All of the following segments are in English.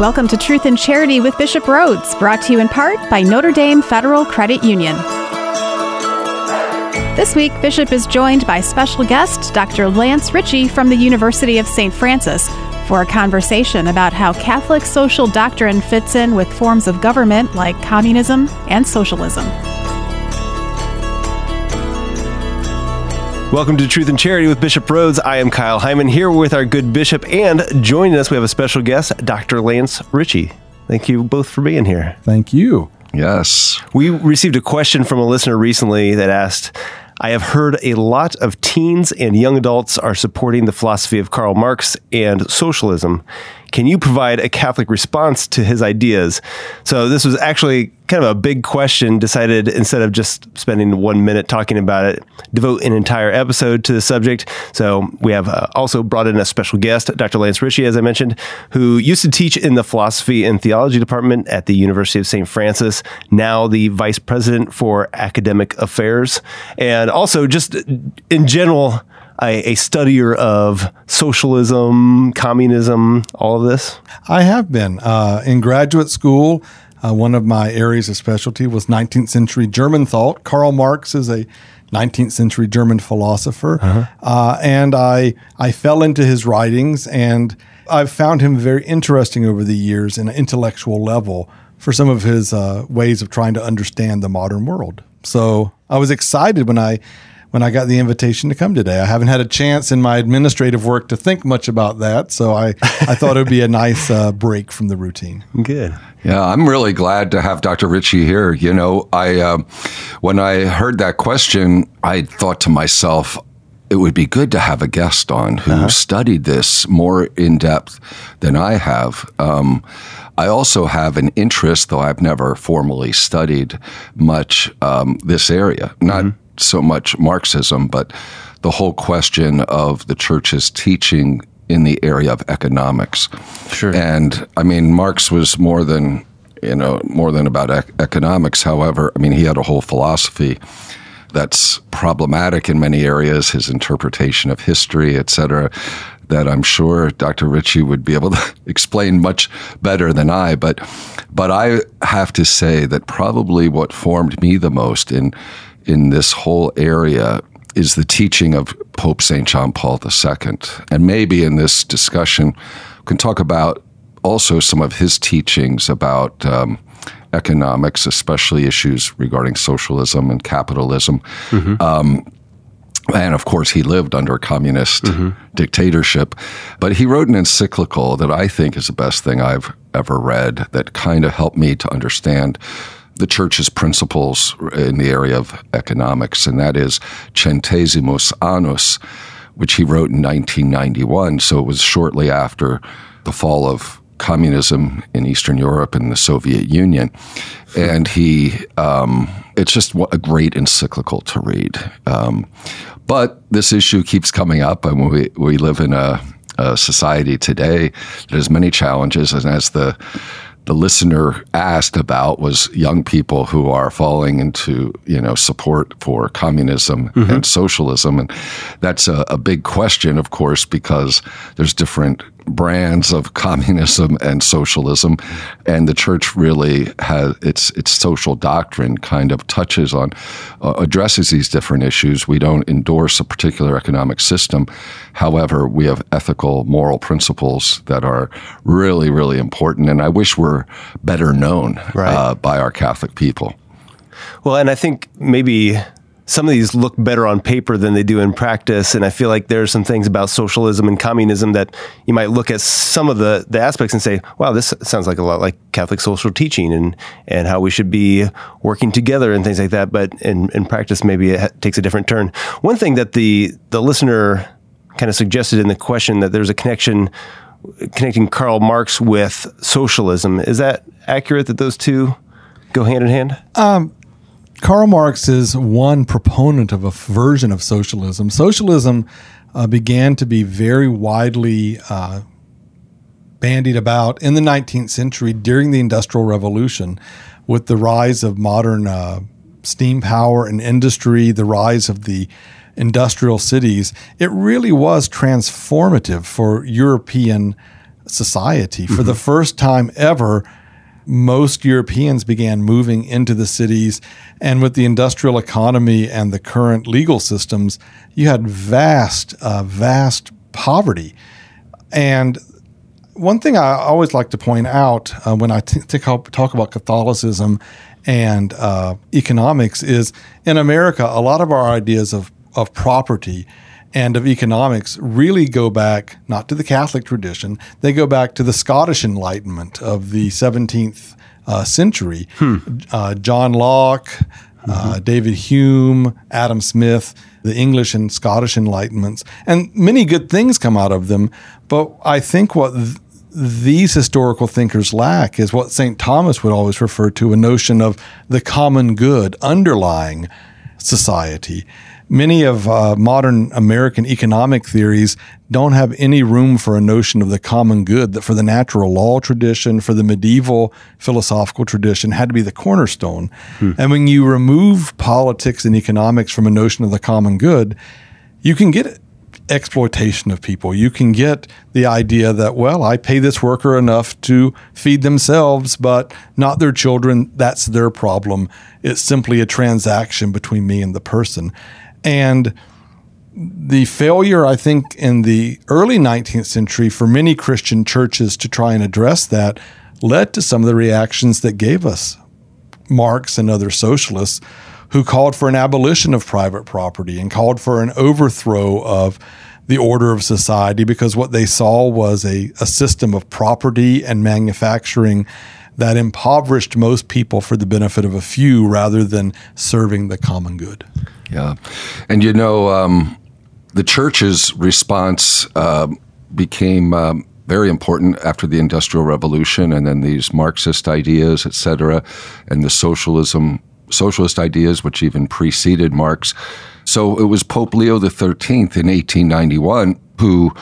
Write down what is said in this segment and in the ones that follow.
Welcome to Truth and Charity with Bishop Rhoades, brought to you in part by Notre Dame Federal Credit Union. This week, Bishop is joined by special guest Dr. Lance Richey from the University of St. Francis for a conversation about how Catholic social doctrine fits in with forms of government like communism and socialism. Welcome to Truth and Charity with Bishop Rhoades. I am Kyle Hyman here with our good bishop, and joining us, we have a special guest, Dr. Lance Richey. Thank you both for being here. Thank you. Yes. We received a question from a listener recently that asked, I have heard a lot of teens and young adults are supporting the philosophy of Karl Marx and socialism. Can you provide a Catholic response to his ideas? So, this was actually kind of a big question. Decided instead of just spending one minute talking about it, devote an entire episode to the subject. So, we have uh, also brought in a special guest, Dr. Lance Richey, as I mentioned, who used to teach in the philosophy and theology department at the University of St. Francis, now the vice president for academic affairs, and also just in general a, a studier of socialism, communism, all of this? I have been. Uh, in graduate school, uh, one of my areas of specialty was 19th century German thought. Karl Marx is a 19th century German philosopher. Uh-huh. Uh, and I, I fell into his writings, and I've found him very interesting over the years in an intellectual level for some of his uh, ways of trying to understand the modern world. So I was excited when I when I got the invitation to come today. I haven't had a chance in my administrative work to think much about that, so I, I thought it would be a nice uh, break from the routine. Good. Yeah, I'm really glad to have Dr. Richey here. You know, I uh, when I heard that question, I thought to myself, it would be good to have a guest on who uh-huh. studied this more in depth than I have. Um, I also have an interest, though I've never formally studied much um, this area. Not mm-hmm so much Marxism, but the whole question of the church's teaching in the area of economics. Sure. And I mean, Marx was more than you know more than about ec- economics. However, I mean, he had a whole philosophy that's problematic in many areas. His interpretation of history, et cetera. That I'm sure Dr. Richey would be able to explain much better than I. But, but I have to say that probably what formed me the most in in this whole area is the teaching of Pope St. John Paul II. And maybe in this discussion, we can talk about also some of his teachings about um, economics, especially issues regarding socialism and capitalism. Mm-hmm. Um, and of course, he lived under a communist mm-hmm. dictatorship. But he wrote an encyclical that I think is the best thing I've ever read that kind of helped me to understand the church's principles in the area of economics, and that is Centesimus Annus, which he wrote in 1991. So it was shortly after the fall of communism in Eastern Europe and the Soviet Union. And he, um, it's just a great encyclical to read. Um, but this issue keeps coming up, and we, we live in a, a society today that has many challenges, and as the the listener asked about was young people who are falling into you know support for communism mm-hmm. and socialism and that's a, a, big question of course because there's different brands of communism and socialism, and the church really has its its social doctrine kind of touches on uh, addresses these different issues. We don't endorse a particular economic system, however, we have ethical, moral principles that are really, really important, and I wish were better known right. uh, by our Catholic people. Well, and I think maybe some of these look better on paper than they do in practice. And I feel like there are some things about socialism and communism that you might look at some of the, the aspects and say, wow, this sounds like a lot like Catholic social teaching and, and how we should be working together and things like that. But in, in practice, maybe it takes a different turn. One thing that the, the listener kind of suggested in the question that there's a connection connecting Karl Marx with socialism. Is that accurate that those two go hand in hand? Um, Karl Marx is one proponent of a version of socialism. Socialism uh, began to be very widely uh, bandied about in the 19th century during the Industrial Revolution with the rise of modern uh, steam power and industry, the rise of the industrial cities. It really was transformative for European society. For the first time ever, most Europeans began moving into the cities. And with the industrial economy and the current legal systems, you had vast, uh, vast poverty. And one thing I always like to point out uh, when I t- t- talk about Catholicism and uh, economics is in America, a lot of our ideas of, of property and of economics really go back not to the Catholic tradition, they go back to the Scottish Enlightenment of the 17th uh, century. Hmm. Uh, John Locke, uh, mm-hmm. David Hume, Adam Smith, the English and Scottish Enlightenments, and many good things come out of them. But I think what th- these historical thinkers lack is what St. Thomas would always refer to a notion of the common good underlying society many of uh, modern American economic theories don't have any room for a notion of the common good that for the natural law tradition, for the medieval philosophical tradition, had to be the cornerstone. Hmm. And when you remove politics and economics from a notion of the common good, you can get exploitation of people. You can get the idea that, well, I pay this worker enough to feed themselves, but not their children. That's their problem. It's simply a transaction between me and the person. And the failure, I think, in the early 19th century for many Christian churches to try and address that led to some of the reactions that gave us Marx and other socialists who called for an abolition of private property and called for an overthrow of the order of society because what they saw was a, a system of property and manufacturing that impoverished most people for the benefit of a few rather than serving the common good. Yeah. And you know, um, the church's response uh, became um, very important after the Industrial Revolution and then these Marxist ideas, et cetera, and the socialism, socialist ideas, which even preceded Marx. So it was Pope Leo XIII in 1891 who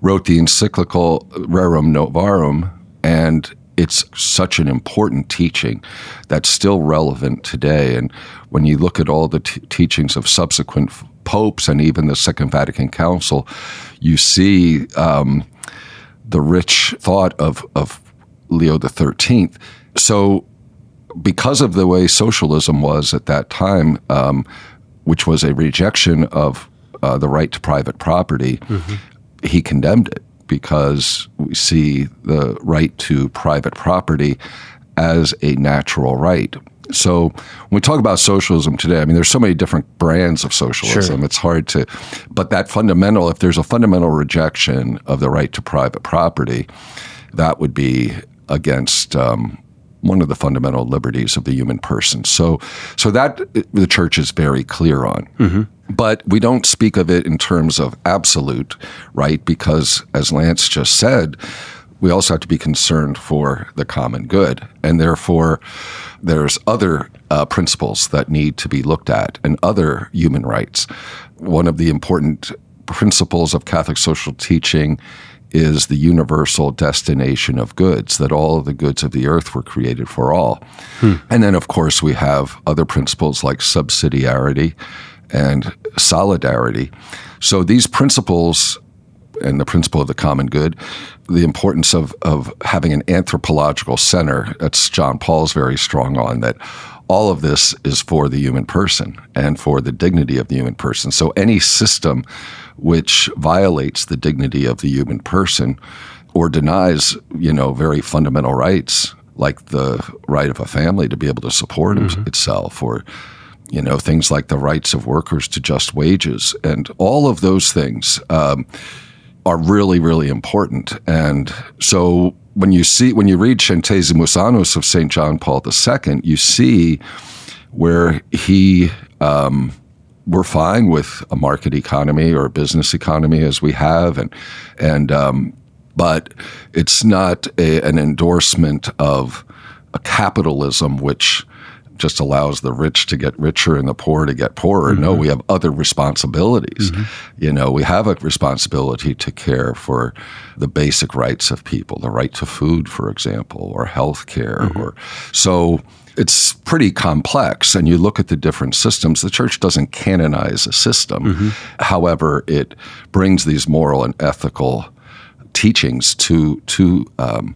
wrote the encyclical Rerum Novarum, and it's such an important teaching that's still relevant today. And when you look at all the t- teachings of subsequent popes and even the Second Vatican Council, you see um, the rich thought of, of Leo XIII. So, because of the way socialism was at that time, um, which was a rejection of uh, the right to private property, mm-hmm. he condemned it because we see the right to private property as a natural right. So when we talk about socialism today, I mean, there's so many different brands of socialism. Sure. It's hard to, but that fundamental, if there's a fundamental rejection of the right to private property, that would be against um, one of the fundamental liberties of the human person. So, so that the church is very clear on. Mm-hmm. But we don't speak of it in terms of absolute right, because as Lance just said, we also have to be concerned for the common good, and therefore there's other uh, principles that need to be looked at and other human rights. One of the important principles of Catholic social teaching is the universal destination of goods, that all of the goods of the earth were created for all. Hmm. And then, of course, we have other principles like subsidiarity and solidarity. So these principles and the principle of the common good, the importance of, of having an anthropological center, that's John Paul's very strong on that all of this is for the human person and for the dignity of the human person. So any system which violates the dignity of the human person or denies, you know, very fundamental rights like the right of a family to be able to support mm-hmm. itself or you know things like the rights of workers to just wages and all of those things um, are really really important and so when you see when you read Centesimus Annus of St. John Paul II you see where he um, we're fine with a market economy or a business economy as we have, and and um, but it's not a, an endorsement of a capitalism which just allows the rich to get richer and the poor to get poorer. Mm-hmm. No, we have other responsibilities. Mm-hmm. You know, we have a responsibility to care for the basic rights of people, the right to food, for example, or health care, mm-hmm. or so it's pretty complex. And you look at the different systems, the church doesn't canonize a system. Mm-hmm. However, it brings these moral and ethical teachings to to um,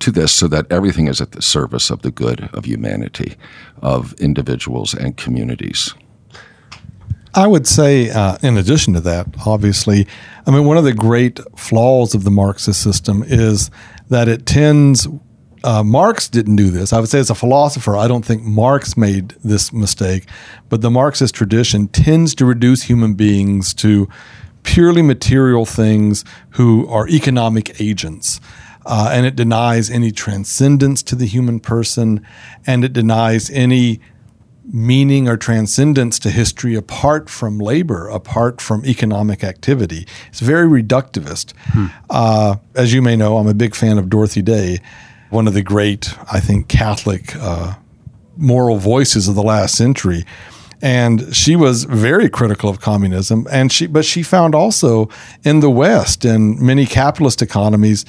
to this, so that everything is at the service of the good of humanity, of individuals and communities. I would say, uh, in addition to that, obviously, I mean, one of the great flaws of the Marxist system is that it tends. Uh, Marx didn't do this. I would say, as a philosopher, I don't think Marx made this mistake, but the Marxist tradition tends to reduce human beings to purely material things who are economic agents. Uh, and it denies any transcendence to the human person, and it denies any meaning or transcendence to history apart from labor, apart from economic activity. It's very reductivist. Hmm. Uh, as you may know, I'm a big fan of Dorothy Day, one of the great, I think, Catholic uh, moral voices of the last century. And she was very critical of communism, and she, but she found also in the West, in many capitalist economies,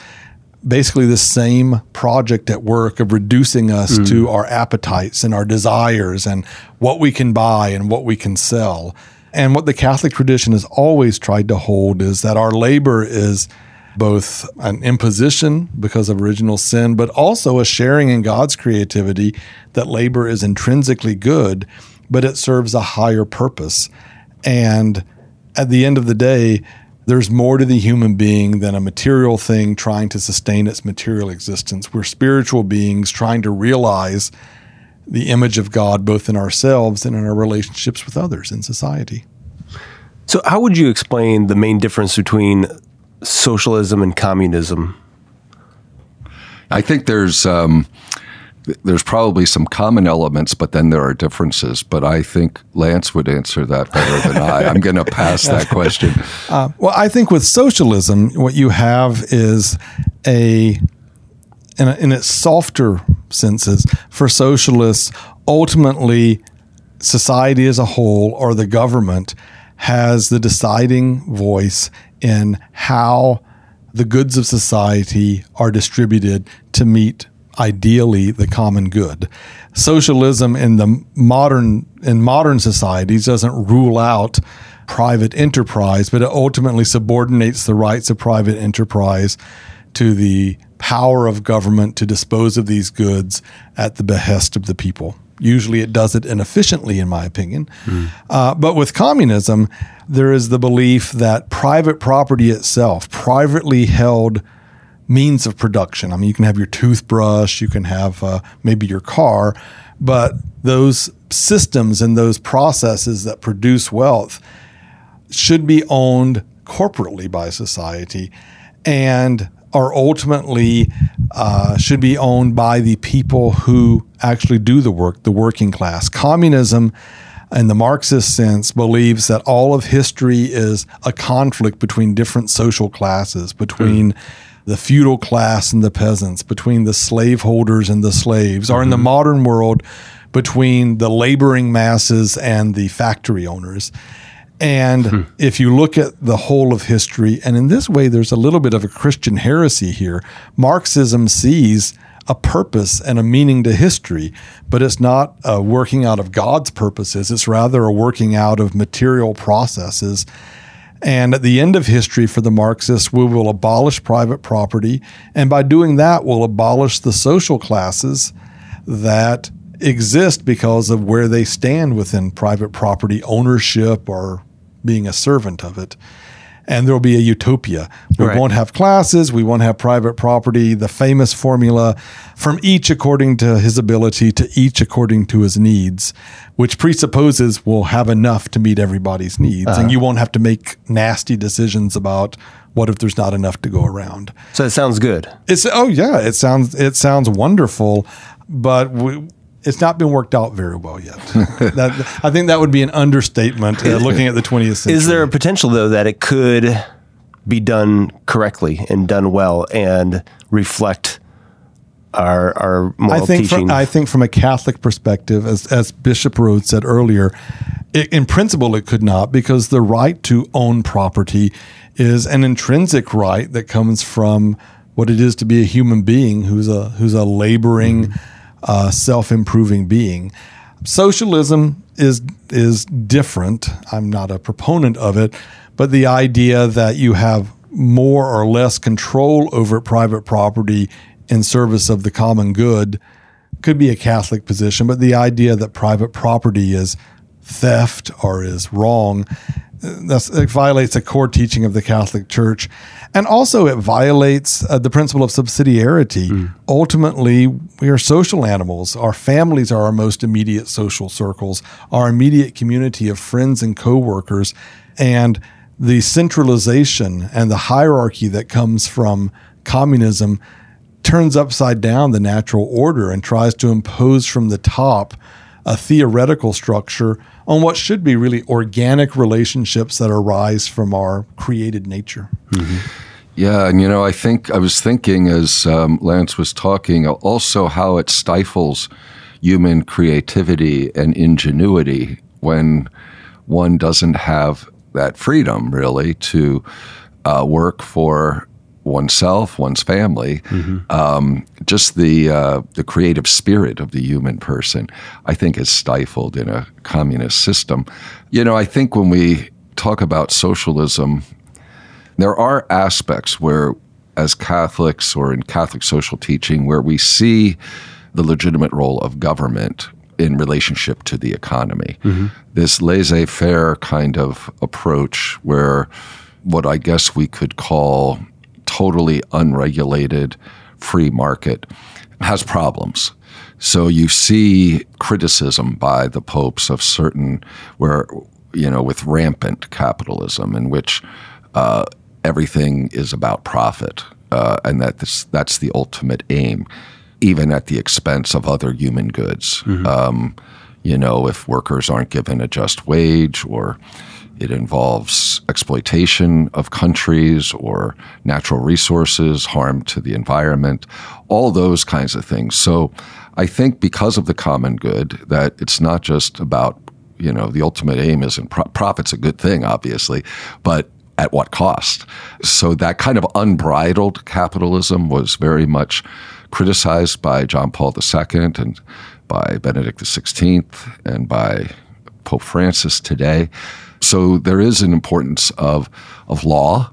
basically the same project at work of reducing us mm. to our appetites and our desires and what we can buy and what we can sell. And what the Catholic tradition has always tried to hold is that our labor is both an imposition because of original sin, but also a sharing in God's creativity that labor is intrinsically good, but it serves a higher purpose. And at the end of the day, there's more to the human being than a material thing trying to sustain its material existence. We're spiritual beings trying to realize the image of God both in ourselves and in our relationships with others in society. So, how would you explain the main difference between socialism and communism? I think there's um, there's probably some common elements, but then there are differences. But I think Lance would answer that better than I. I'm going to pass that question. Uh, well, I think with socialism, what you have is a in, a, in its softer senses, for socialists, ultimately, society as a whole or the government has the deciding voice in how the goods of society are distributed to meet ideally the common good. Socialism in the modern in modern societies doesn't rule out private enterprise, but it ultimately subordinates the rights of private enterprise to the power of government to dispose of these goods at the behest of the people. Usually it does it inefficiently, in my opinion. Mm. Uh, but with communism, there is the belief that private property itself, privately held means of production. I mean, you can have your toothbrush, you can have uh, maybe your car, but those systems and those processes that produce wealth should be owned corporately by society and are ultimately uh, should be owned by the people who actually do the work, the working class. Communism in the Marxist sense, believes that all of history is a conflict between different social classes, between mm the feudal class and the peasants, between the slaveholders and the slaves, mm-hmm. or in the mm-hmm. modern world, between the laboring masses and the factory owners. And hmm. if you look at the whole of history, and in this way, there's a little bit of a Christian heresy here. Marxism sees a purpose and a meaning to history, but it's not a working out of God's purposes. It's rather a working out of material processes and at the end of history for the Marxists, we will abolish private property. And by doing that, we'll abolish the social classes that exist because of where they stand within private property ownership or being a servant of it and there will be a utopia. We right. won't have classes, we won't have private property, the famous formula from each according to his ability to each according to his needs, which presupposes we'll have enough to meet everybody's needs uh-huh. and you won't have to make nasty decisions about what if there's not enough to go around. So it sounds good. It's oh yeah, it sounds it sounds wonderful, but we, it's not been worked out very well yet. that, I think that would be an understatement uh, looking at the 20th century. Is there a potential, though, that it could be done correctly and done well and reflect our, our moral I think teaching? From, I think from a Catholic perspective, as, as Bishop Rhoades said earlier, it, in principle, it could not because the right to own property is an intrinsic right that comes from what it is to be a human being who's a who's a laboring mm-hmm uh, self improving being. Socialism is is different. I'm not a proponent of it, but the idea that you have more or less control over private property in service of the common good could be a Catholic position, but the idea that private property is theft or is wrong that's, it violates a core teaching of the Catholic Church. And also, it violates uh, the principle of subsidiarity. Mm. Ultimately, we are social animals. Our families are our most immediate social circles, our immediate community of friends and coworkers. And the centralization and the hierarchy that comes from communism turns upside down the natural order and tries to impose from the top a theoretical structure on what should be really organic relationships that arise from our created nature. Mm-hmm. Yeah, and you know, I think I was thinking as um, Lance was talking also how it stifles human creativity and ingenuity when one doesn't have that freedom really to uh, work for oneself, one's family, mm-hmm. um, just the uh, the creative spirit of the human person, I think is stifled in a communist system. You know, I think when we talk about socialism, there are aspects where, as Catholics or in Catholic social teaching, where we see the legitimate role of government in relationship to the economy. Mm-hmm. This laissez faire kind of approach where what I guess we could call totally unregulated free market has problems. So you see criticism by the popes of certain where you know with rampant capitalism in which uh, everything is about profit uh, and that this, that's the ultimate aim, even at the expense of other human goods. Mm-hmm. Um, you know, if workers aren't given a just wage or it involves exploitation of countries or natural resources, harm to the environment, all those kinds of things. So I think because of the common good, that it's not just about, you know, the ultimate aim isn't pro- profit's a good thing, obviously, but at what cost? So that kind of unbridled capitalism was very much criticized by John Paul II and by Benedict XVI and by Pope Francis today. So there is an importance of of law,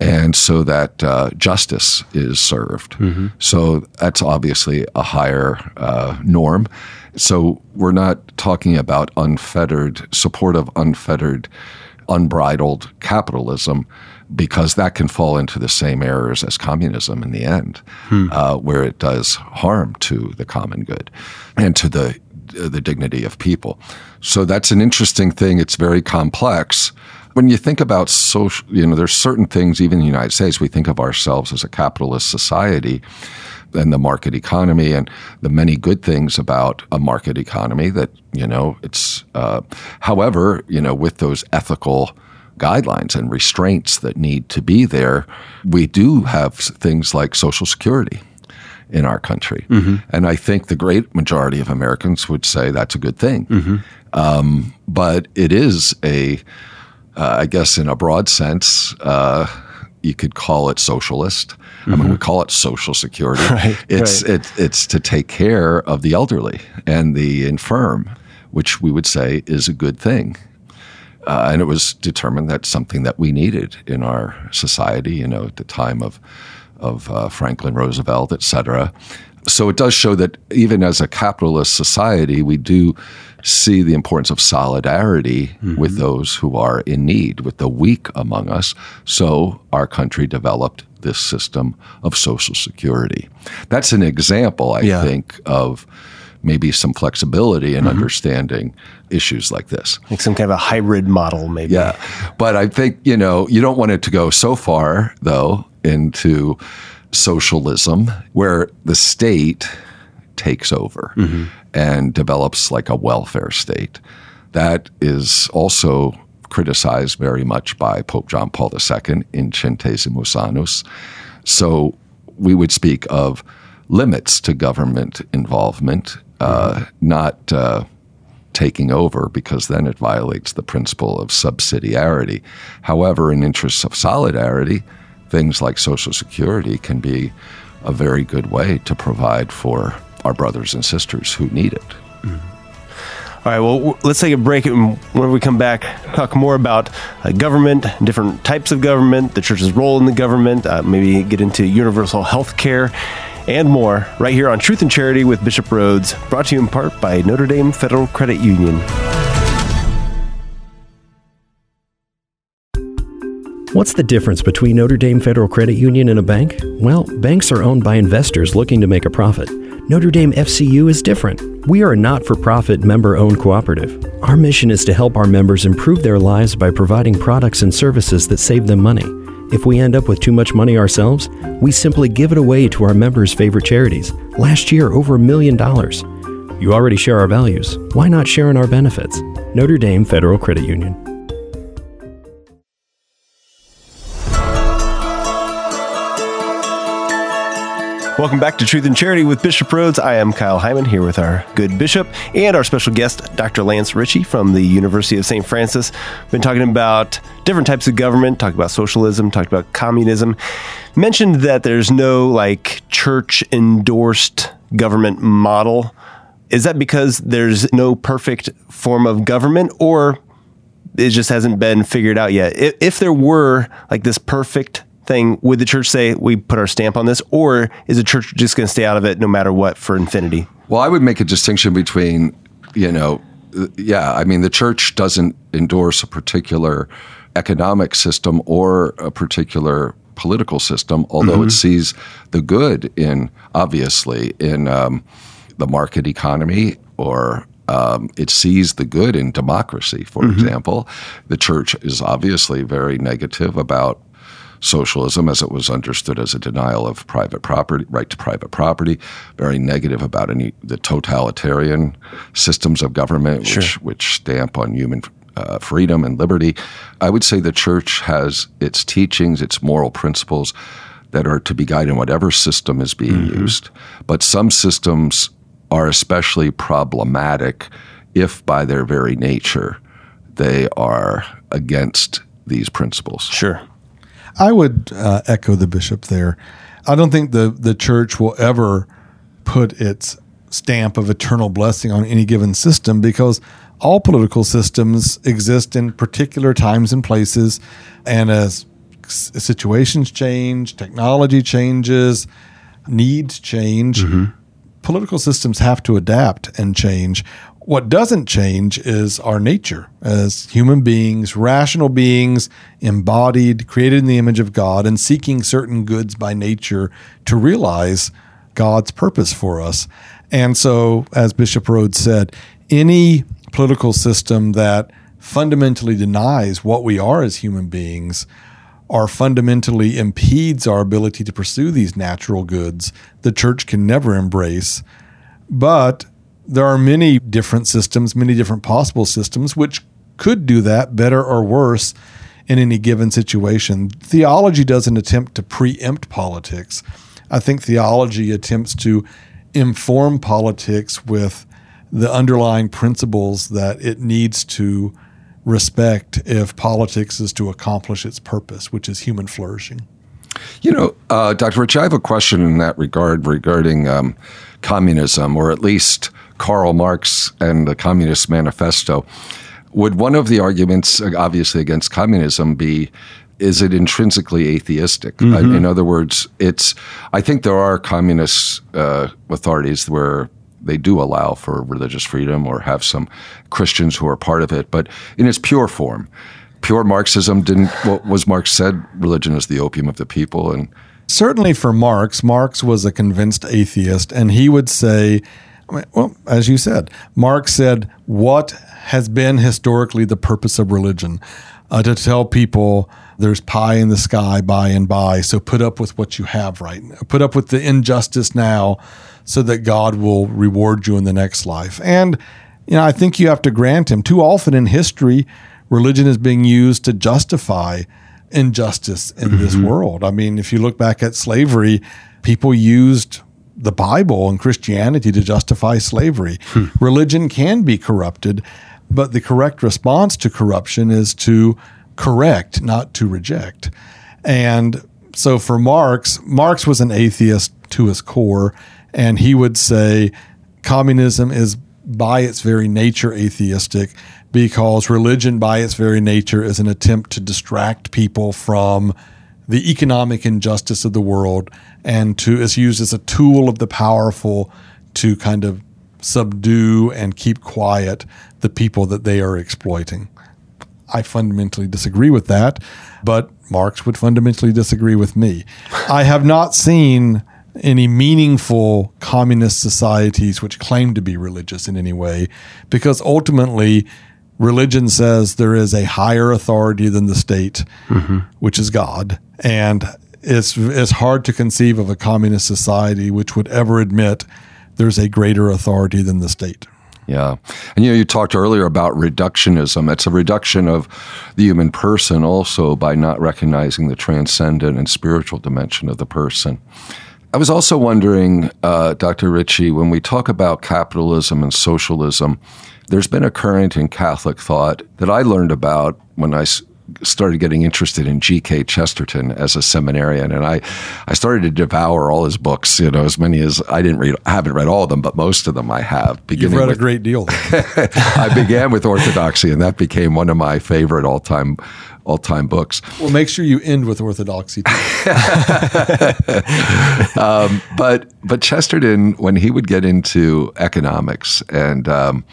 and so that uh, justice is served. Mm-hmm. So that's obviously a higher uh, norm. So we're not talking about unfettered support of unfettered, unbridled capitalism. Because that can fall into the same errors as communism in the end, hmm. uh, where it does harm to the common good and to the the dignity of people. So that's an interesting thing. It's very complex. When you think about social, you know, there's certain things, even in the United States, we think of ourselves as a capitalist society and the market economy and the many good things about a market economy that, you know, it's, uh, however, you know, with those ethical guidelines and restraints that need to be there, we do have things like Social Security in our country. Mm-hmm. And I think the great majority of Americans would say that's a good thing. Mm-hmm. Um, but it is a, uh, I guess, in a broad sense, uh, you could call it socialist. Mm-hmm. I mean, we mm-hmm. call it social security. Right, it's right. It, it's to take care of the elderly and the infirm, which we would say is a good thing. Uh, and it was determined that something that we needed in our society. You know, at the time of of uh, Franklin Roosevelt, et cetera. So it does show that even as a capitalist society, we do see the importance of solidarity mm-hmm. with those who are in need, with the weak among us. So our country developed this system of social security. That's an example, I yeah. think, of maybe some flexibility in mm-hmm. understanding issues like this. Like some kind of a hybrid model, maybe. Yeah. But I think, you know, you don't want it to go so far, though, into socialism where the state takes over mm-hmm. and develops like a welfare state. That is also criticized very much by Pope John Paul II in Centesimus Annus. So we would speak of limits to government involvement, uh, mm-hmm. not uh, taking over, because then it violates the principle of subsidiarity. However, in interests of solidarity, things like Social Security can be a very good way to provide for our brothers and sisters who need it. Mm-hmm. All right, well, let's take a break. And when we come back, talk more about uh, government, different types of government, the church's role in the government, uh, maybe get into universal health care, and more right here on Truth and Charity with Bishop Rhoades, brought to you in part by Notre Dame Federal Credit Union. What's the difference between Notre Dame Federal Credit Union and a bank? Well, banks are owned by investors looking to make a profit. Notre Dame FCU is different. We are a not for profit member owned cooperative. Our mission is to help our members improve their lives by providing products and services that save them money. If we end up with too much money ourselves, we simply give it away to our members' favorite charities. Last year, over a million dollars. You already share our values. Why not share in our benefits? Notre Dame Federal Credit Union. Welcome back to Truth and Charity with Bishop Rhoades. I am Kyle Hyman here with our good bishop and our special guest, Dr. Lance Richey from the University of St. Francis. Been talking about different types of government, talked about socialism, talked about communism. Mentioned that there's no like church endorsed government model. Is that because there's no perfect form of government or it just hasn't been figured out yet? If, there were like this perfect thing, would the church say we put our stamp on this, or is the church just going to stay out of it no matter what for infinity? Well, I would make a distinction between, you know, yeah, I mean, the church doesn't endorse a particular economic system or a particular political system, although mm-hmm. it sees the good in, obviously, in um, the market economy or um, it sees the good in democracy, for mm-hmm. example. The church is obviously very negative about socialism as it was understood as a denial of private property, right to private property, very negative about any the totalitarian systems of government sure. which which stamp on human uh, freedom and liberty. I would say the church has its teachings, its moral principles that are to be guided in whatever system is being mm-hmm. used. But some systems are especially problematic if by their very nature they are against these principles. Sure. I would uh, echo the bishop there. I don't think the the church will ever put its stamp of eternal blessing on any given system because all political systems exist in particular times and places, and as situations change, technology changes, needs change. Mm-hmm. Political systems have to adapt and change. What doesn't change is our nature as human beings, rational beings, embodied, created in the image of God, and seeking certain goods by nature to realize God's purpose for us. And so, as Bishop Rhoades said, any political system that fundamentally denies what we are as human beings or fundamentally impedes our ability to pursue these natural goods, the church can never embrace. But there are many different systems, many different possible systems, which could do that better or worse in any given situation. Theology doesn't attempt to preempt politics. I think theology attempts to inform politics with the underlying principles that it needs to respect if politics is to accomplish its purpose, which is human flourishing. You know, uh, Dr. Rich, I have a question in that regard regarding um, communism, or at least Karl Marx and the Communist Manifesto. Would one of the arguments, uh, obviously, against communism be is it intrinsically atheistic? Mm-hmm. In other words, it's. I think there are communist uh, authorities where they do allow for religious freedom or have some Christians who are part of it, but in its pure form, pure Marxism didn't. What was Marx said? Religion is the opium of the people, and certainly for Marx, Marx was a convinced atheist, and he would say well, as you said, Marx said, What has been historically the purpose of religion? Uh, to tell people there's pie in the sky by and by, so put up with what you have right now. Put up with the injustice now so that God will reward you in the next life. And, you know, I think you have to grant him. Too often in history, religion is being used to justify injustice in mm-hmm. this world. I mean, if you look back at slavery, people used the Bible and Christianity to justify slavery. Hmm. Religion can be corrupted, but the correct response to corruption is to correct, not to reject. And so for Marx, Marx was an atheist to his core, and he would say communism is by its very nature atheistic because religion by its very nature is an attempt to distract people from the economic injustice of the world and to is used as a tool of the powerful to kind of subdue and keep quiet the people that they are exploiting. I fundamentally disagree with that, but Marx would fundamentally disagree with me. I have not seen any meaningful communist societies which claim to be religious in any way because ultimately religion says there is a higher authority than the state, mm-hmm. which is God. And it's, it's hard to conceive of a communist society which would ever admit there's a greater authority than the state. Yeah. And you know, you talked earlier about reductionism. It's a reduction of the human person also by not recognizing the transcendent and spiritual dimension of the person. I was also wondering, uh, Dr. Richey, when we talk about capitalism and socialism, there's been a current in Catholic thought that I learned about when I started getting interested in G.K. Chesterton as a seminarian, and I, I started to devour all his books. You know, as many as I didn't read. I haven't read all of them, but most of them I have. You've read with, a great deal. I began with Orthodoxy, and that became one of my favorite all time all time books. Well, make sure you end with orthodoxy. um, but but Chesterton, when he would get into economics and um,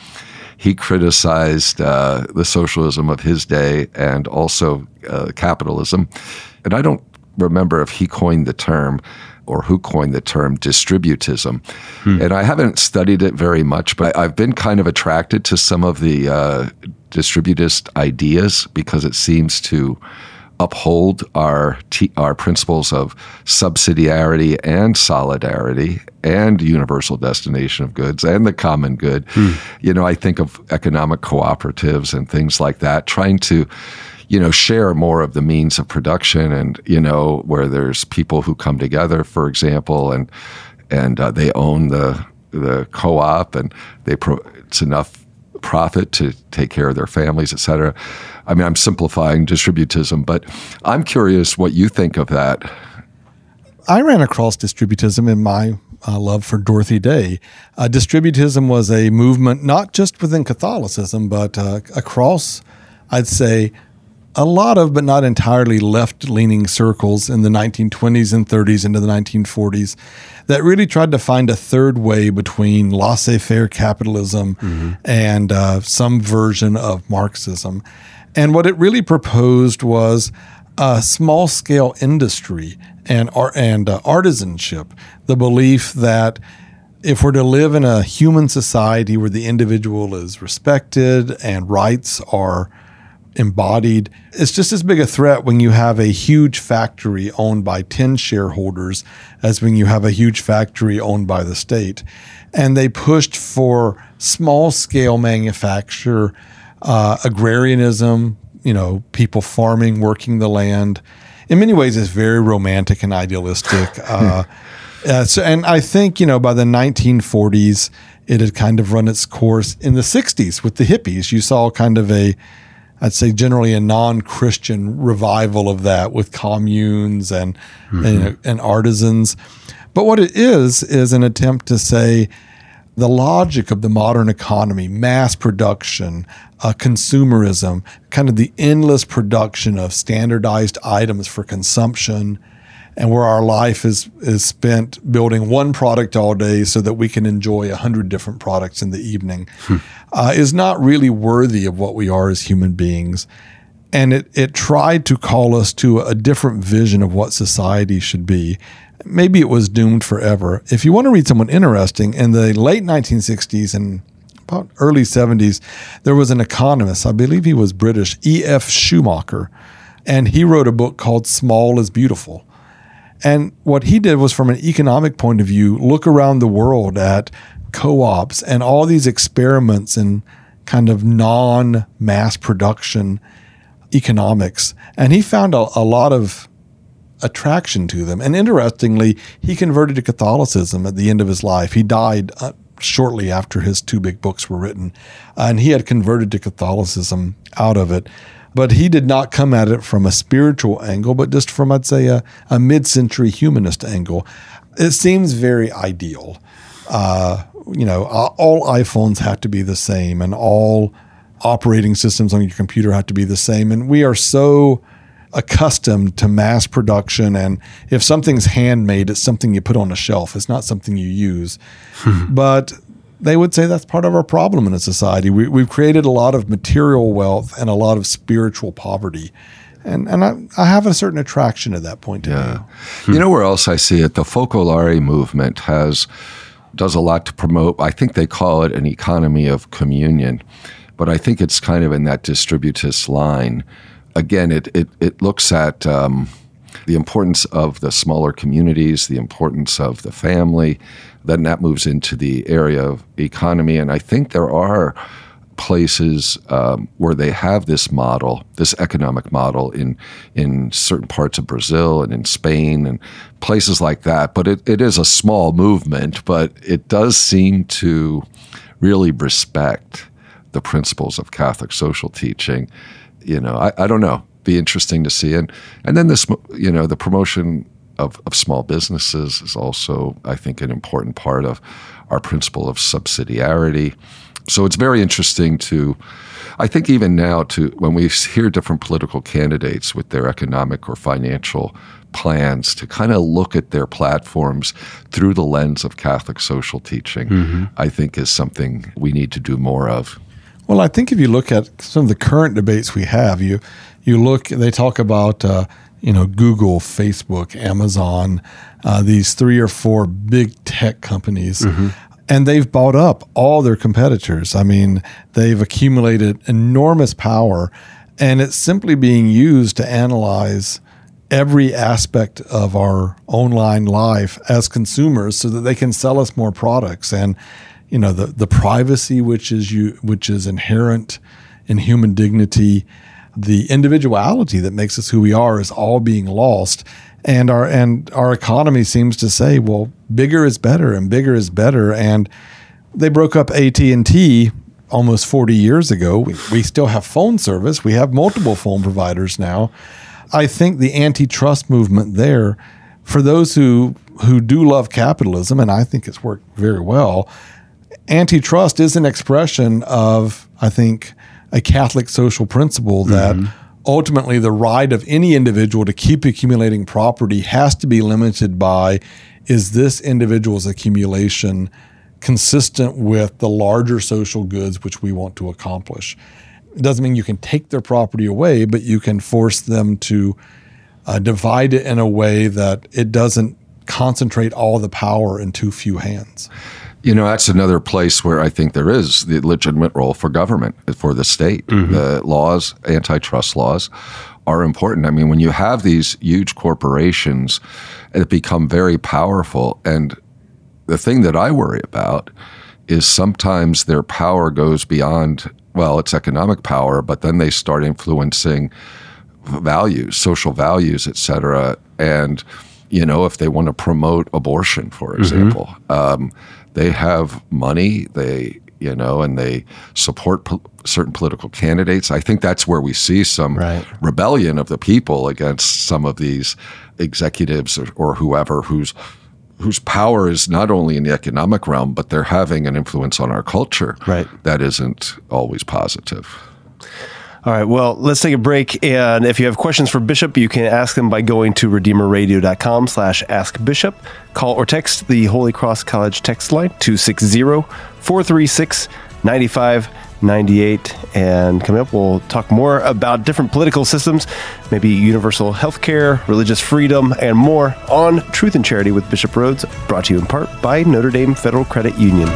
he criticized uh, the socialism of his day and also uh, capitalism, and I don't remember if he coined the term or who coined the term distributism. Hmm. And I haven't studied it very much, but I've been kind of attracted to some of the uh, distributist ideas because it seems to uphold our t- our principles of subsidiarity and solidarity and universal destination of goods and the common good. Hmm. You know, I think of economic cooperatives and things like that, trying to you know share more of the means of production and you know where there's people who come together for example and and uh, they own the the co-op and they pro- it's enough profit to take care of their families, et cetera. I mean, I'm simplifying distributism, but I'm curious what you think of that. I ran across distributism in my uh, love for Dorothy Day. Uh, distributism was a movement not just within Catholicism, but uh, across, I'd say, a lot of, but not entirely, left leaning circles in the 1920s and 30s into the 1940s that really tried to find a third way between laissez faire capitalism mm-hmm. and uh, some version of Marxism. And what it really proposed was a small scale industry and, and uh, artisanship, the belief that if we're to live in a human society where the individual is respected and rights are embodied. It's just as big a threat when you have a huge factory owned by 10 shareholders as when you have a huge factory owned by the state. And they pushed for small scale manufacture, uh, agrarianism, you know, people farming, working the land. In many ways, it's very romantic and idealistic. Uh, uh, so, and I think, you know, by the 1940s, it had kind of run its course. In the 60s with the hippies, you saw kind of a I'd say generally a non-Christian revival of that with communes and, mm-hmm. and, and artisans. But what it is is an attempt to say the logic of the modern economy, mass production, uh, consumerism, kind of the endless production of standardized items for consumption and where our life is is spent building one product all day so that we can enjoy a hundred different products in the evening hmm. uh, is not really worthy of what we are as human beings. And it it tried to call us to a different vision of what society should be. Maybe it was doomed forever. If you want to read someone interesting, in the late 1960s and about early 70s, there was an economist, I believe he was British, E.F. Schumacher, and he wrote a book called Small is Beautiful. And what he did was, from an economic point of view, look around the world at co ops and all these experiments in kind of non mass production economics. And he found a, a, lot of attraction to them. And interestingly, he converted to Catholicism at the end of his life. He died uh, shortly after his two big books were written. and he had converted to Catholicism out of it but he did not come at it from a spiritual angle, but just from, I'd say, a, a mid century humanist angle. It seems very ideal uh, you know, all iPhones have to be the same and all operating systems on your computer have to be the same. And we are so accustomed to mass production. And if something's handmade, it's something you put on a shelf, it's not something you use. but they would say that's part of our problem in a society. We, we've created a lot of material wealth and a lot of spiritual poverty. And, and I, I have a certain attraction at that point. Yeah. You know where else I see it? The Focolare movement has does a lot to promote. I think they call it an economy of communion, but I think it's kind of in that distributist line. Again, it it, it looks at um, the importance of the smaller communities, the importance of the family. Then that moves into the area of economy, and I think there are places um, where they have this model, this economic model in in certain parts of Brazil and in Spain and places like that. But it, it is a small movement, but it does seem to really respect the principles of Catholic social teaching. You know, I, I don't know. Be interesting to see. And and then this, you know, the promotion of, of small businesses is also, I think, an important part of our principle of subsidiarity. So it's very interesting to, I think, even now, to when we hear different political candidates with their economic or financial plans, to kind of look at their platforms through the lens of Catholic social teaching, mm-hmm. I think is something we need to do more of. Well, I think if you look at some of the current debates we have, you you look, they talk about. Uh, you know, Google, Facebook, Amazon, uh, these three or four big tech companies. Mm-hmm and they've bought up all their competitors. I mean, they've accumulated enormous power, and it's simply being used to analyze every aspect of our online life as consumers so that they can sell us more products and you know the the privacy which is you which is inherent in human dignity the individuality that makes us who we are is all being lost. And our and our economy seems to say well bigger is better and bigger is better. And they broke up AT&T almost 40 years ago. We, we still have phone service. We have multiple phone providers now. I think the antitrust movement there for those who who do love capitalism and i think it's worked very well antitrust is an expression of i think a catholic social principle that mm-hmm ultimately the right of any individual to keep accumulating property has to be limited by is this individual's accumulation consistent with the larger social goods which we want to accomplish. It doesn't mean you can take their property away, but you can force them to uh, divide it in a way that it doesn't concentrate all the power in too few hands. You know, that's another place where I think there is the legitimate role for government, for the state. Mm-hmm. The laws, antitrust laws, are important. I mean, when you have these huge corporations that become very powerful, and the thing that I worry about is sometimes their power goes beyond, well, it's economic power, but then they start influencing values, social values, et cetera. And, you know, if they want to promote abortion, for mm-hmm. example, mm-hmm. um, they have money, they you know, and they support po- certain political candidates. I think that's where we see some right. rebellion of the people against some of these executives or, or whoever whose whose power is not only in the economic realm, but they're having an influence on our culture right. that isn't always positive. All right. Well, let's take a break. And if you have questions for Bishop, you can ask them by going to redeemerradio.com slash ask Bishop. Call or text the Holy Cross College text line 260-436-9598. And coming up, we'll talk more about different political systems, maybe universal health care, religious freedom, and more on Truth and Charity with Bishop Rhoades, brought to you in part by Notre Dame Federal Credit Union.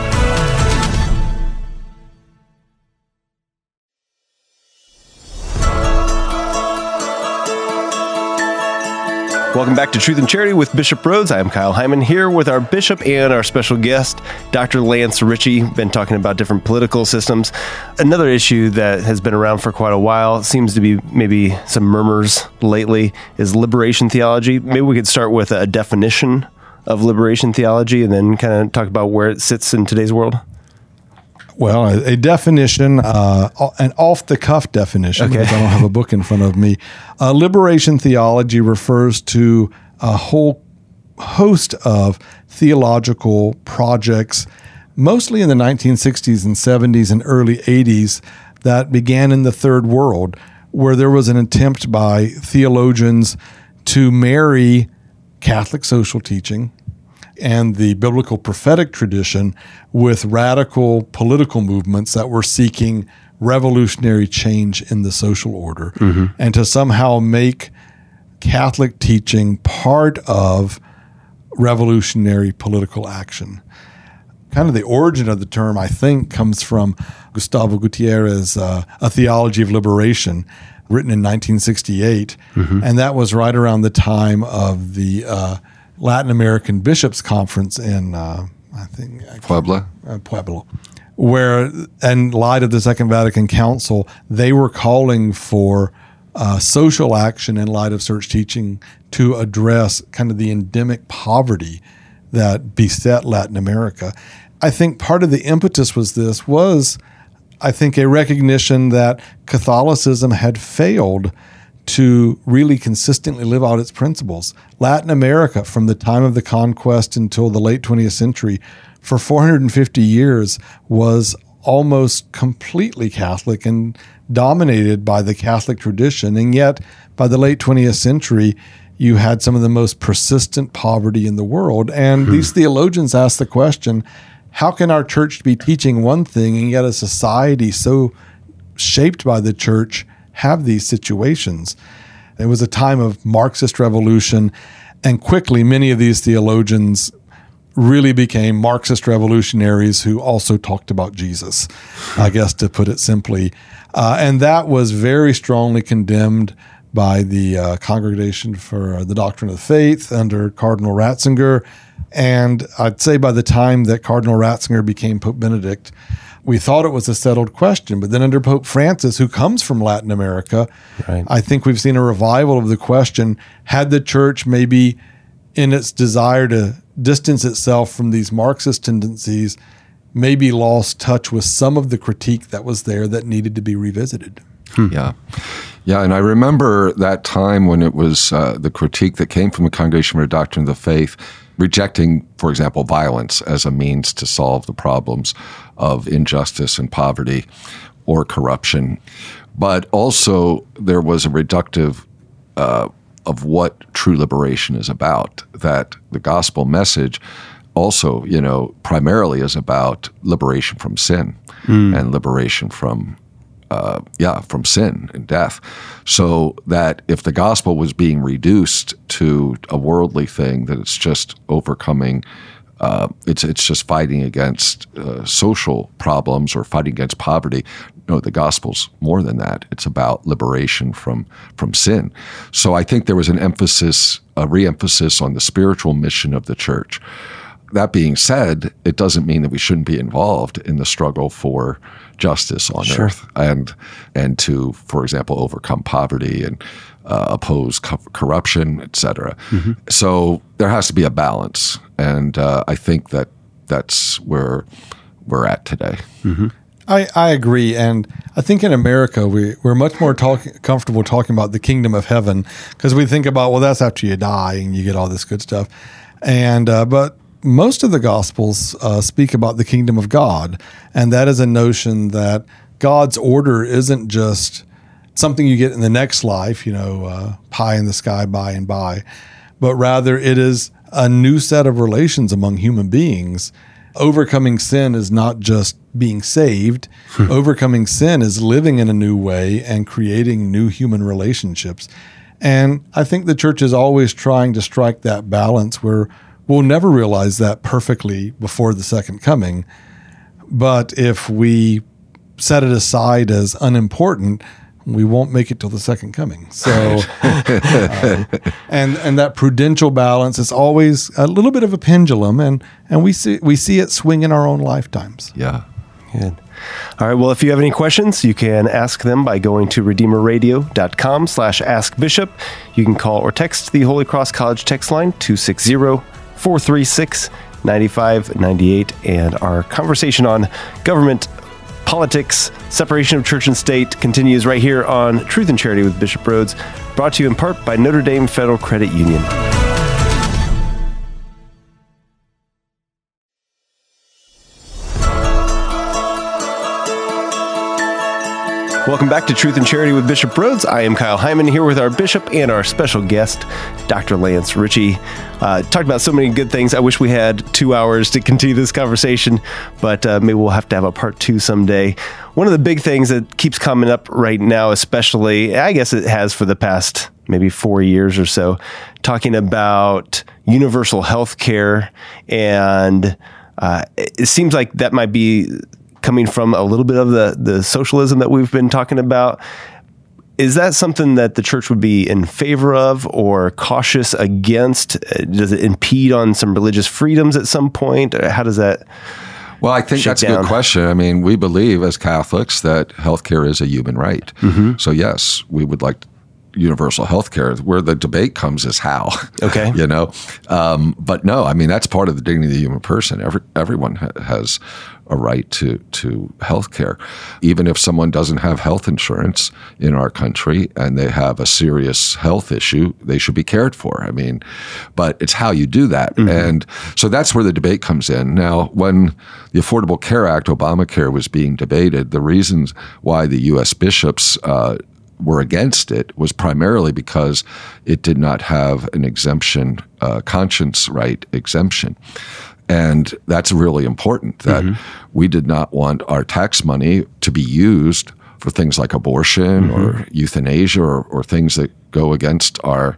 Welcome back to Truth and Charity with Bishop Rhoades. I am Kyle Hyman here with our bishop and our special guest, Dr. Lance Richey. Been talking about different political systems. Another issue that has been around for quite a while seems to be maybe some murmurs lately is liberation theology. Maybe we could start with a definition of liberation theology and then kind of talk about where it sits in today's world. Well, a, a definition, uh, an off the cuff definition, okay. because I don't have a book in front of me. Uh, liberation theology refers to a whole host of theological projects mostly in the 1960s and 70s and early 80s, that began in the third world, where there was an attempt by theologians to marry Catholic social teaching and the biblical prophetic tradition with radical political movements that were seeking revolutionary change in the social order mm-hmm. and to somehow make Catholic teaching part of revolutionary political action. Kind of the origin of the term, I think, comes from Gustavo Gutierrez, uh, A Theology of Liberation, written in 1968. Mm-hmm. And that was right around the time of the uh, Latin American Bishops' Conference in, uh, I think, Puebla. Uh, Pueblo where, in light of the Second Vatican Council, they were calling for uh, social action in light of church teaching to address kind of the endemic poverty that beset Latin America. I think part of the impetus was this was, I think, a recognition that Catholicism had failed to really consistently live out its principles. Latin America, from the time of the conquest until the late 20th century, for 450 years was almost completely Catholic and dominated by the Catholic tradition. And yet, by the late 20th century, you had some of the most persistent poverty in the world. And hmm. these theologians asked the question how can our church be teaching one thing and yet a society so shaped by the church have these situations? It was a time of Marxist revolution. And quickly, many of these theologians really became Marxist revolutionaries who also talked about Jesus, I guess to put it simply. Uh, and that was very strongly condemned by the uh, Congregation for the Doctrine of the Faith under Cardinal Ratzinger. And I'd say by the time that Cardinal Ratzinger became Pope Benedict, we thought it was a settled question. But then under Pope Francis, who comes from Latin America, right. I think we've seen a revival of the question had the church maybe in its desire to distance itself from these Marxist tendencies, maybe lost touch with some of the critique that was there that needed to be revisited. Hmm. Yeah. Yeah, and I remember that time when it was uh, the critique that came from the Congregation for the Doctrine of the Faith, rejecting, for example, violence as a means to solve the problems of injustice and poverty or corruption. But also, there was a reductive uh, of what true liberation is about. That the gospel message also, you know, primarily is about liberation from sin mm. and liberation from, uh, yeah, from sin and death. So that if the gospel was being reduced to a worldly thing, that it's just overcoming uh, it's it's just fighting against uh, social problems or fighting against poverty. No, the gospel's more than that. It's about liberation from from sin. So I think there was an emphasis, a reemphasis on the spiritual mission of the church. That being said, it doesn't mean that we shouldn't be involved in the struggle for justice on sure. earth and and to, for example, overcome poverty and uh, oppose co- corruption, etc. Mm-hmm. So there has to be a balance, and uh, I think that that's where we're at today. Mm-hmm. I, I agree, and I think in America we we're much more talk, comfortable talking about the kingdom of heaven because we think about well that's after you die and you get all this good stuff, and uh, but most of the gospels uh, speak about the kingdom of God, and that is a notion that God's order isn't just something you get in the next life, you know, uh, pie in the sky by and by, but rather it is a new set of relations among human beings. Overcoming sin is not just being saved. Hmm. Overcoming sin is living in a new way and creating new human relationships. And I think the church is always trying to strike that balance where we'll never realize that perfectly before the second coming. But if we set it aside as unimportant, we won't make it till the second coming. So, uh, and and that prudential balance is always a little bit of a pendulum, and and we see we see it swing in our own lifetimes. Yeah, good. All right. Well, if you have any questions, you can ask them by going to redeemerradio.com slash askbishop. You can call or text the Holy Cross College text line 260 436 9598. And our conversation on government politics, separation of church and state continues right here on Truth and Charity with Bishop Rhoades, brought to you in part by Notre Dame Federal Credit Union. Welcome back to Truth and Charity with Bishop Rhoades. I am Kyle Hyman here with our bishop and our special guest, Dr. Lance Richey. Uh, talked about so many good things. I wish we had two hours to continue this conversation, but uh, maybe we'll have to have a part two someday. One of the big things that keeps coming up right now, especially, I guess it has for the past maybe four years or so, talking about universal health care. And uh, it seems like that might be coming from a little bit of the, the socialism that we've been talking about. Is that something that the church would be in favor of or cautious against? Uh, does it impede on some religious freedoms at some point? How does that? Well, I think that's down? a good question. I mean, we believe as Catholics that healthcare is a human right. Mm-hmm. So, yes, we would like universal health care. Where the debate comes is how. Okay. you know, um, but no, I mean that's part of the dignity of the human person. Every everyone ha- has a right to to health care, even if someone doesn't have health insurance in our country and they have a serious health issue, they should be cared for. I mean, but it's how you do that, mm-hmm. and so that's where the debate comes in. Now, when the Affordable Care Act, Obamacare, was being debated, the reasons why the U.S. bishops uh, were against it was primarily because it did not have an exemption, uh, conscience right exemption. And that's really important that mm-hmm. we did not want our tax money to be used for things like abortion mm-hmm. or euthanasia or, or, things that go against our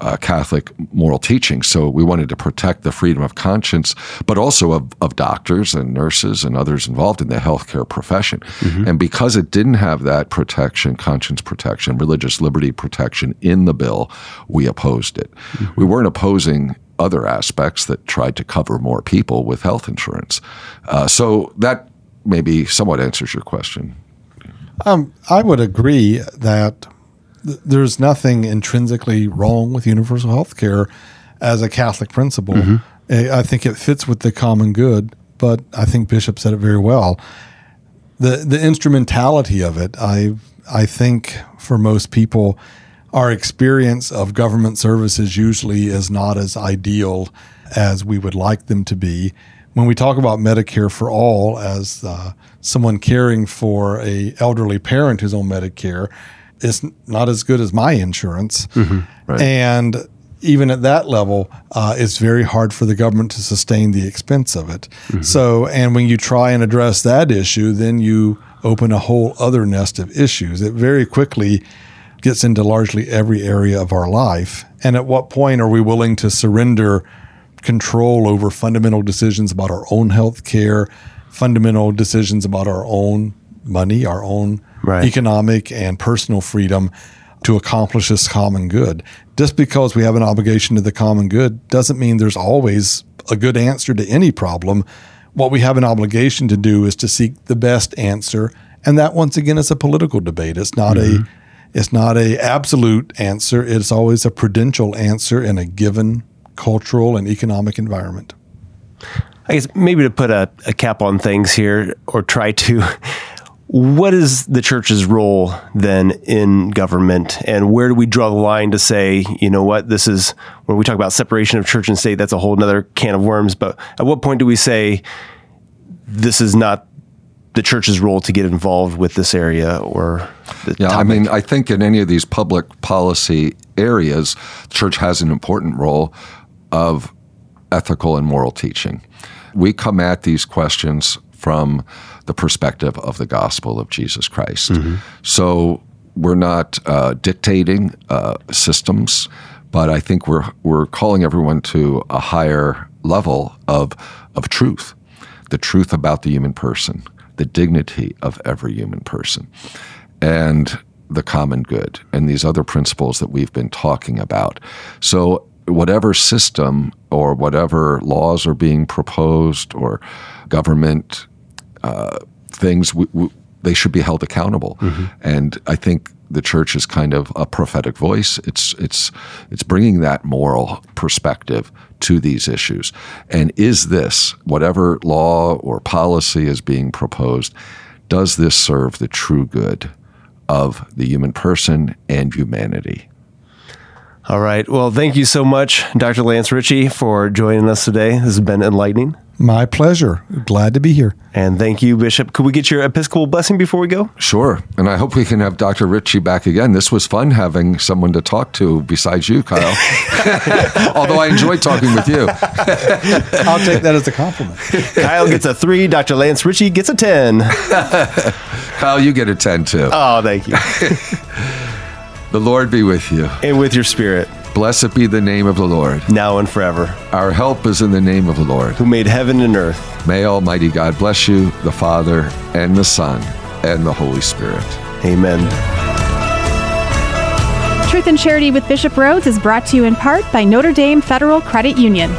uh, Catholic moral teaching. So we wanted to protect the freedom of conscience, but also of, of doctors and nurses and others involved in the healthcare profession. Mm-hmm. And because it didn't have that protection, conscience protection, religious liberty protection in the bill, we opposed it. Mm-hmm. We weren't opposing other aspects that tried to cover more people with health insurance. Uh, so that maybe somewhat answers your question. Um, I would agree that there's nothing intrinsically wrong with universal health care as a Catholic principle. Mm-hmm. I think it fits with the common good, but I think Bishop said it very well. The the instrumentality of it, I I think for most people, our experience of government services usually is not as ideal as we would like them to be. When we talk about Medicare for all as uh, someone caring for a elderly parent who's on Medicare, it's not as good as my insurance. Mm-hmm, right. And even at that level, uh, it's very hard for the government to sustain the expense of it. Mm-hmm. So, and when you try and address that issue, then you open a whole other nest of issues. It very quickly gets into largely every area of our life. And at what point are we willing to surrender control over fundamental decisions about our own health care, fundamental decisions about our own money, our own right. economic and personal freedom to accomplish this common good. Just because we have an obligation to the common good doesn't mean there's always a good answer to any problem. What we have an obligation to do is to seek the best answer, and that once again is a political debate. It's not mm-hmm. a it's not a absolute answer. It's always a prudential answer in a given cultural and economic environment. I guess maybe to put a, a cap on things here, or try to what is the church's role then in government and where do we draw the line to say you know what this is when we talk about separation of church and state that's a whole other can of worms but at what point do we say this is not the church's role to get involved with this area or yeah topic? i mean i think in any of these public policy areas the church has an important role of ethical and moral teaching we come at these questions from the perspective of the gospel of Jesus Christ. Mm-hmm. So we're not uh, dictating uh, systems, but I think we're we're calling everyone to a higher level of of truth, the truth about the human person, the dignity of every human person, and the common good, and these other principles that we've been talking about. So whatever system or whatever laws are being proposed or government uh, things, we, we, they should be held accountable. Mm-hmm. And I think the church is kind of a prophetic voice. It's it's it's bringing that moral perspective to these issues. And is this whatever law or policy is being proposed? Does this serve the true good of the human person and humanity? All right. Well, thank you so much, Dr. Lance Richey, for joining us today. This has been enlightening. My pleasure. Glad to be here. And thank you, Bishop. Could we get your Episcopal blessing before we go? Sure. And I hope we can have Dr. Richey back again. This was fun having someone to talk to besides you, Kyle. Although I enjoyed talking with you. I'll take that as a compliment. Kyle gets a three. Dr. Lance Richey gets a 10. Kyle, you get a 10 too. Oh, thank you. The Lord be with you. and with your spirit, Blessed be the name of the Lord. now and forever, Our help is in the name of the Lord. who made heaven and earth. May Almighty God bless you, the Father, and the Son, and the Holy Spirit. Amen. Truth and Charity with Bishop Rhoades is brought to you in part by Notre Dame Federal Credit Union.